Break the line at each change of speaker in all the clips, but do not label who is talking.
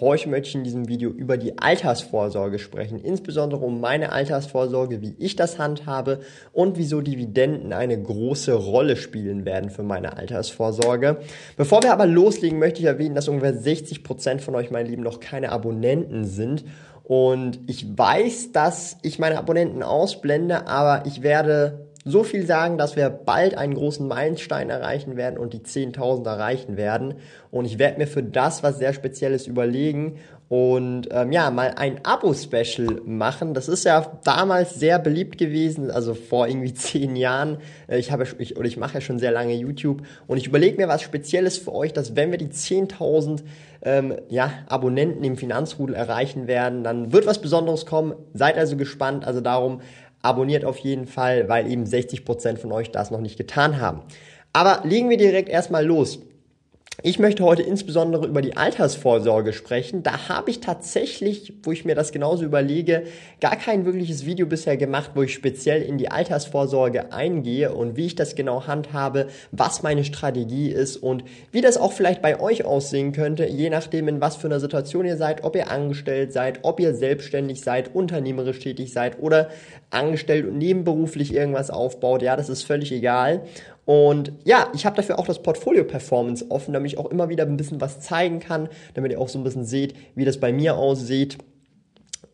Heute möchte ich in diesem Video über die Altersvorsorge sprechen, insbesondere um meine Altersvorsorge, wie ich das handhabe und wieso Dividenden eine große Rolle spielen werden für meine Altersvorsorge. Bevor wir aber loslegen, möchte ich erwähnen, dass ungefähr 60 Prozent von euch, meine Lieben, noch keine Abonnenten sind. Und ich weiß, dass ich meine Abonnenten ausblende, aber ich werde so viel sagen, dass wir bald einen großen Meilenstein erreichen werden und die 10.000 erreichen werden. Und ich werde mir für das was sehr Spezielles überlegen und ähm, ja, mal ein Abo-Special machen. Das ist ja damals sehr beliebt gewesen, also vor irgendwie zehn Jahren. Äh, ich habe ich, oder ich mache ja schon sehr lange YouTube und ich überlege mir was Spezielles für euch, dass wenn wir die 10.000 ähm, ja, Abonnenten im Finanzrudel erreichen werden, dann wird was Besonderes kommen. Seid also gespannt. Also darum abonniert auf jeden Fall, weil eben 60% von euch das noch nicht getan haben. Aber legen wir direkt erstmal los. Ich möchte heute insbesondere über die Altersvorsorge sprechen. Da habe ich tatsächlich, wo ich mir das genauso überlege, gar kein wirkliches Video bisher gemacht, wo ich speziell in die Altersvorsorge eingehe und wie ich das genau handhabe, was meine Strategie ist und wie das auch vielleicht bei euch aussehen könnte, je nachdem, in was für einer Situation ihr seid, ob ihr angestellt seid, ob ihr selbstständig seid, unternehmerisch tätig seid oder angestellt und nebenberuflich irgendwas aufbaut. Ja, das ist völlig egal. Und ja, ich habe dafür auch das Portfolio Performance offen, damit ich auch immer wieder ein bisschen was zeigen kann, damit ihr auch so ein bisschen seht, wie das bei mir aussieht.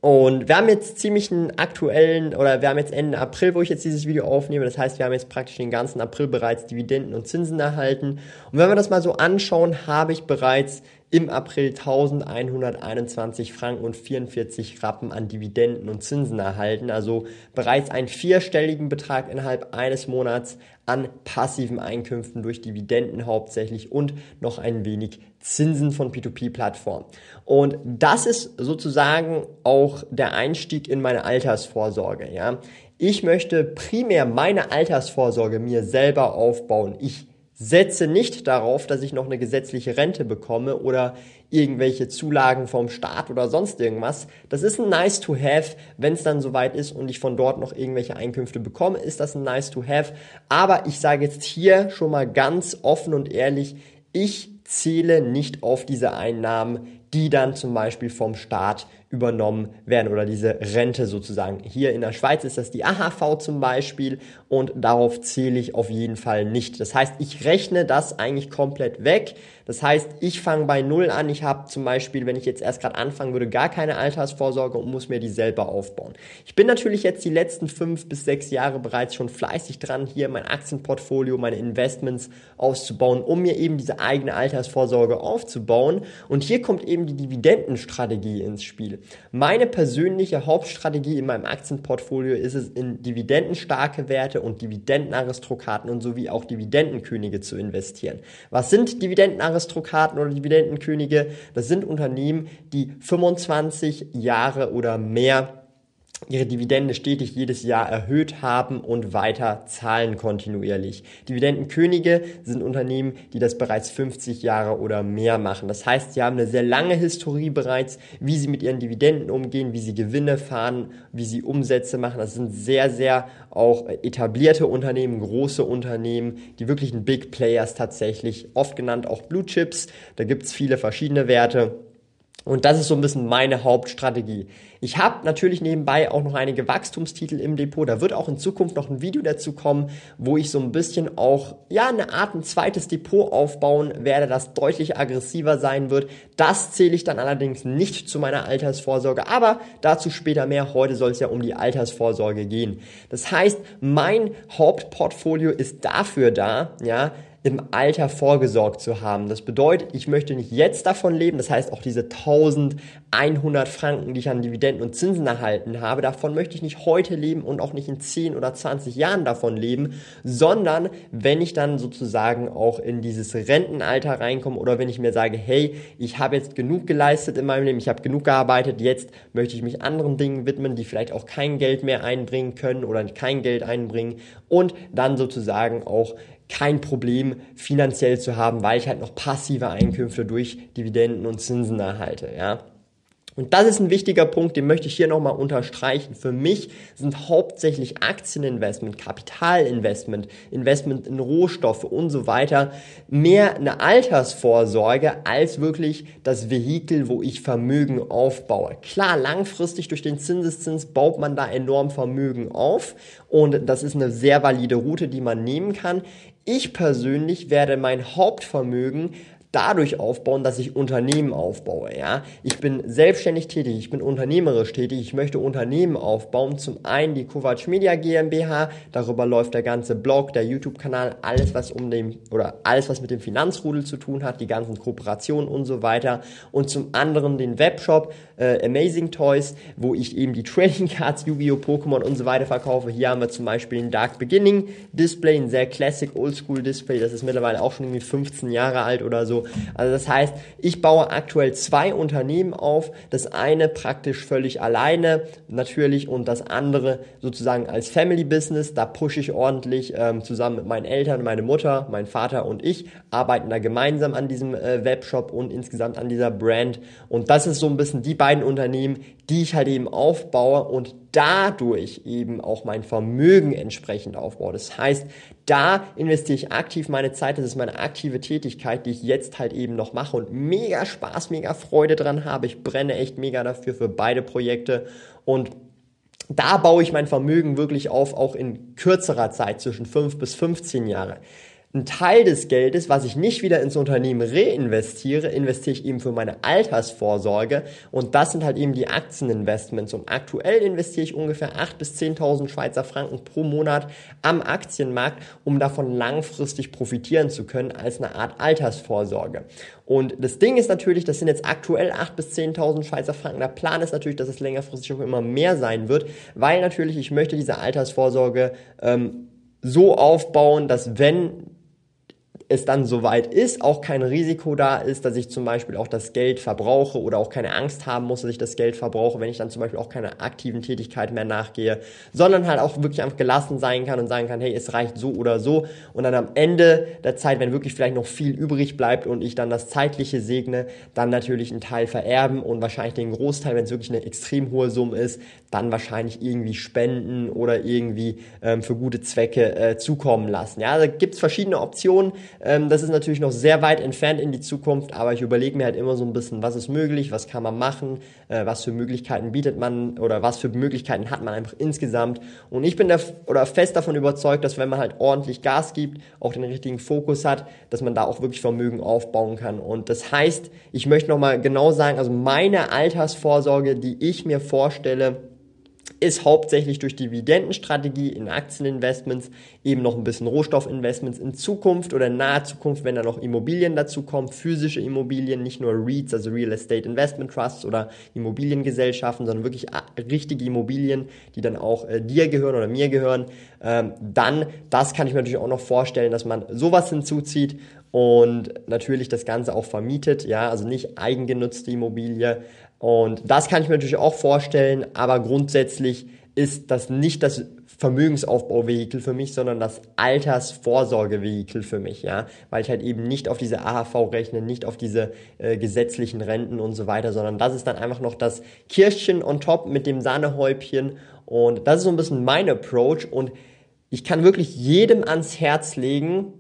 Und wir haben jetzt ziemlich einen aktuellen, oder wir haben jetzt Ende April, wo ich jetzt dieses Video aufnehme. Das heißt, wir haben jetzt praktisch den ganzen April bereits Dividenden und Zinsen erhalten. Und wenn wir das mal so anschauen, habe ich bereits im April 1121 Franken und 44 Rappen an Dividenden und Zinsen erhalten. Also bereits einen vierstelligen Betrag innerhalb eines Monats an passiven Einkünften durch Dividenden hauptsächlich und noch ein wenig Zinsen von P2P-Plattformen. Und das ist sozusagen auch der Einstieg in meine Altersvorsorge, ja. Ich möchte primär meine Altersvorsorge mir selber aufbauen. Ich setze nicht darauf, dass ich noch eine gesetzliche Rente bekomme oder irgendwelche Zulagen vom Staat oder sonst irgendwas. Das ist ein nice to have, wenn es dann soweit ist und ich von dort noch irgendwelche Einkünfte bekomme, ist das ein nice to have. Aber ich sage jetzt hier schon mal ganz offen und ehrlich, ich zähle nicht auf diese Einnahmen, die dann zum Beispiel vom Staat übernommen werden oder diese Rente sozusagen. Hier in der Schweiz ist das die AHV zum Beispiel und darauf zähle ich auf jeden Fall nicht. Das heißt, ich rechne das eigentlich komplett weg. Das heißt, ich fange bei Null an. Ich habe zum Beispiel, wenn ich jetzt erst gerade anfangen würde, gar keine Altersvorsorge und muss mir die selber aufbauen. Ich bin natürlich jetzt die letzten fünf bis sechs Jahre bereits schon fleißig dran, hier mein Aktienportfolio, meine Investments auszubauen, um mir eben diese eigene Altersvorsorge aufzubauen. Und hier kommt eben die Dividendenstrategie ins Spiel. Meine persönliche Hauptstrategie in meinem Aktienportfolio ist es, in dividendenstarke Werte und Dividendenaristokraten und sowie auch Dividendenkönige zu investieren. Was sind Dividendenaristokraten oder Dividendenkönige? Das sind Unternehmen, die 25 Jahre oder mehr ihre Dividende stetig jedes Jahr erhöht haben und weiter zahlen kontinuierlich. Dividendenkönige sind Unternehmen, die das bereits 50 Jahre oder mehr machen. Das heißt, sie haben eine sehr lange Historie bereits, wie sie mit ihren Dividenden umgehen, wie sie Gewinne fahren, wie sie Umsätze machen. Das sind sehr, sehr auch etablierte Unternehmen, große Unternehmen, die wirklichen Big Players tatsächlich, oft genannt auch Blue Chips. Da gibt's viele verschiedene Werte. Und das ist so ein bisschen meine Hauptstrategie. Ich habe natürlich nebenbei auch noch einige Wachstumstitel im Depot. Da wird auch in Zukunft noch ein Video dazu kommen, wo ich so ein bisschen auch, ja, eine Art ein zweites Depot aufbauen werde, das deutlich aggressiver sein wird. Das zähle ich dann allerdings nicht zu meiner Altersvorsorge, aber dazu später mehr. Heute soll es ja um die Altersvorsorge gehen. Das heißt, mein Hauptportfolio ist dafür da, ja, im Alter vorgesorgt zu haben. Das bedeutet, ich möchte nicht jetzt davon leben, das heißt auch diese 1100 Franken, die ich an Dividenden und Zinsen erhalten habe, davon möchte ich nicht heute leben und auch nicht in 10 oder 20 Jahren davon leben, sondern wenn ich dann sozusagen auch in dieses Rentenalter reinkomme oder wenn ich mir sage, hey, ich habe jetzt genug geleistet in meinem Leben, ich habe genug gearbeitet, jetzt möchte ich mich anderen Dingen widmen, die vielleicht auch kein Geld mehr einbringen können oder kein Geld einbringen und dann sozusagen auch kein Problem finanziell zu haben, weil ich halt noch passive Einkünfte durch Dividenden und Zinsen erhalte, ja. Und das ist ein wichtiger Punkt, den möchte ich hier nochmal unterstreichen. Für mich sind hauptsächlich Aktieninvestment, Kapitalinvestment, Investment in Rohstoffe und so weiter mehr eine Altersvorsorge als wirklich das Vehikel, wo ich Vermögen aufbaue. Klar, langfristig durch den Zinseszins baut man da enorm Vermögen auf und das ist eine sehr valide Route, die man nehmen kann. Ich persönlich werde mein Hauptvermögen dadurch aufbauen, dass ich Unternehmen aufbaue. Ja, ich bin selbstständig tätig, ich bin unternehmerisch tätig, ich möchte Unternehmen aufbauen. Zum einen die Kovac Media GmbH, darüber läuft der ganze Blog, der YouTube-Kanal, alles was um dem oder alles was mit dem Finanzrudel zu tun hat, die ganzen Kooperationen und so weiter. Und zum anderen den Webshop äh, Amazing Toys, wo ich eben die Trading Cards, Yu-Gi-Oh, Pokémon und so weiter verkaufe. Hier haben wir zum Beispiel ein Dark Beginning Display, ein sehr Classic Oldschool Display. Das ist mittlerweile auch schon irgendwie 15 Jahre alt oder so also das heißt, ich baue aktuell zwei Unternehmen auf. Das eine praktisch völlig alleine natürlich und das andere sozusagen als Family Business. Da pushe ich ordentlich ähm, zusammen mit meinen Eltern, meine Mutter, mein Vater und ich arbeiten da gemeinsam an diesem äh, Webshop und insgesamt an dieser Brand. Und das ist so ein bisschen die beiden Unternehmen, die ich halt eben aufbaue und dadurch eben auch mein Vermögen entsprechend aufbaue. Das heißt, da investiere ich aktiv meine Zeit, das ist meine aktive Tätigkeit, die ich jetzt halt eben noch mache und mega Spaß, mega Freude dran habe. Ich brenne echt mega dafür für beide Projekte und da baue ich mein Vermögen wirklich auf, auch in kürzerer Zeit, zwischen 5 bis 15 Jahre. Ein Teil des Geldes, was ich nicht wieder ins Unternehmen reinvestiere, investiere ich eben für meine Altersvorsorge. Und das sind halt eben die Aktieninvestments. Und aktuell investiere ich ungefähr 8.000 bis 10.000 Schweizer Franken pro Monat am Aktienmarkt, um davon langfristig profitieren zu können als eine Art Altersvorsorge. Und das Ding ist natürlich, das sind jetzt aktuell 8.000 bis 10.000 Schweizer Franken. Der Plan ist natürlich, dass es längerfristig auch immer mehr sein wird, weil natürlich ich möchte diese Altersvorsorge ähm, so aufbauen, dass wenn es dann soweit ist, auch kein Risiko da ist, dass ich zum Beispiel auch das Geld verbrauche oder auch keine Angst haben muss, dass ich das Geld verbrauche, wenn ich dann zum Beispiel auch keine aktiven Tätigkeit mehr nachgehe, sondern halt auch wirklich einfach gelassen sein kann und sagen kann, hey, es reicht so oder so und dann am Ende der Zeit, wenn wirklich vielleicht noch viel übrig bleibt und ich dann das Zeitliche segne, dann natürlich einen Teil vererben und wahrscheinlich den Großteil, wenn es wirklich eine extrem hohe Summe ist, dann wahrscheinlich irgendwie spenden oder irgendwie ähm, für gute Zwecke äh, zukommen lassen. Ja, da gibt's verschiedene Optionen. Ähm, das ist natürlich noch sehr weit entfernt in die Zukunft, aber ich überlege mir halt immer so ein bisschen, was ist möglich, was kann man machen, äh, was für Möglichkeiten bietet man oder was für Möglichkeiten hat man einfach insgesamt. Und ich bin da oder fest davon überzeugt, dass wenn man halt ordentlich Gas gibt, auch den richtigen Fokus hat, dass man da auch wirklich Vermögen aufbauen kann. Und das heißt, ich möchte nochmal genau sagen, also meine Altersvorsorge, die ich mir vorstelle, ist hauptsächlich durch Dividendenstrategie in Aktieninvestments, eben noch ein bisschen Rohstoffinvestments in Zukunft oder in naher Zukunft, wenn da noch Immobilien dazu kommen, physische Immobilien, nicht nur REITs, also Real Estate Investment Trusts oder Immobiliengesellschaften, sondern wirklich richtige Immobilien, die dann auch äh, dir gehören oder mir gehören. Ähm, dann, das kann ich mir natürlich auch noch vorstellen, dass man sowas hinzuzieht und natürlich das Ganze auch vermietet, ja, also nicht eigengenutzte Immobilie, und das kann ich mir natürlich auch vorstellen, aber grundsätzlich ist das nicht das Vermögensaufbauvehikel für mich, sondern das Altersvorsorgevehikel für mich, ja, weil ich halt eben nicht auf diese AHV rechne, nicht auf diese äh, gesetzlichen Renten und so weiter, sondern das ist dann einfach noch das Kirschchen on top mit dem Sahnehäubchen. Und das ist so ein bisschen mein Approach. Und ich kann wirklich jedem ans Herz legen,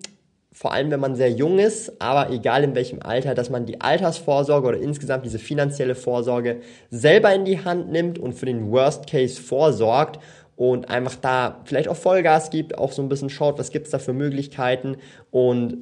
vor allem wenn man sehr jung ist, aber egal in welchem Alter, dass man die Altersvorsorge oder insgesamt diese finanzielle Vorsorge selber in die Hand nimmt und für den Worst Case vorsorgt und einfach da vielleicht auch Vollgas gibt, auch so ein bisschen schaut, was gibt's da für Möglichkeiten und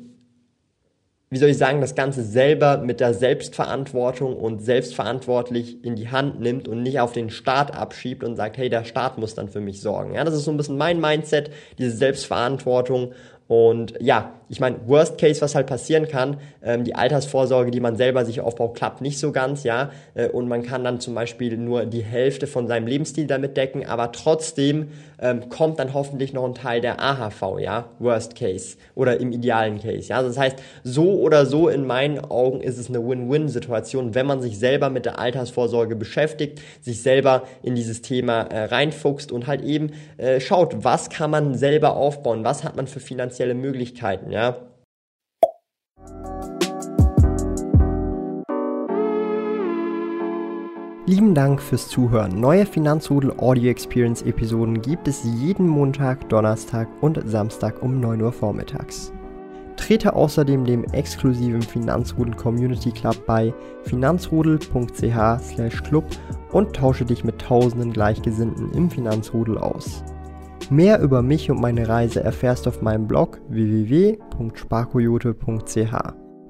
wie soll ich sagen, das Ganze selber mit der Selbstverantwortung und selbstverantwortlich in die Hand nimmt und nicht auf den Staat abschiebt und sagt, hey, der Staat muss dann für mich sorgen. Ja, das ist so ein bisschen mein Mindset, diese Selbstverantwortung Und ja, ich meine, Worst Case, was halt passieren kann, ähm, die Altersvorsorge, die man selber sich aufbaut, klappt nicht so ganz, ja. Äh, und man kann dann zum Beispiel nur die Hälfte von seinem Lebensstil damit decken, aber trotzdem ähm, kommt dann hoffentlich noch ein Teil der AHV, ja. Worst Case oder im idealen Case, ja. Also das heißt, so oder so in meinen Augen ist es eine Win-Win-Situation, wenn man sich selber mit der Altersvorsorge beschäftigt, sich selber in dieses Thema äh, reinfuchst und halt eben äh, schaut, was kann man selber aufbauen, was hat man für finanzielle Möglichkeiten, ja. Lieben Dank fürs Zuhören. Neue Finanzrudel Audio Experience Episoden gibt es jeden Montag, Donnerstag und Samstag um 9 Uhr vormittags. Trete außerdem dem exklusiven Finanzrudel Community Club bei finanzrudel.ch/club und tausche dich mit tausenden Gleichgesinnten im Finanzrudel aus. Mehr über mich und meine Reise erfährst du auf meinem Blog www.sparkoyote.ch.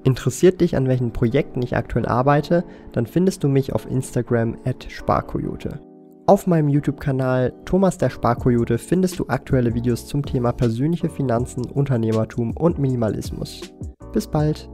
Interessiert dich, an welchen Projekten ich aktuell arbeite, dann findest du mich auf Instagram at Sparkoyote. Auf meinem YouTube-Kanal Thomas der Sparkoyote findest du aktuelle Videos zum Thema persönliche Finanzen, Unternehmertum und Minimalismus. Bis bald!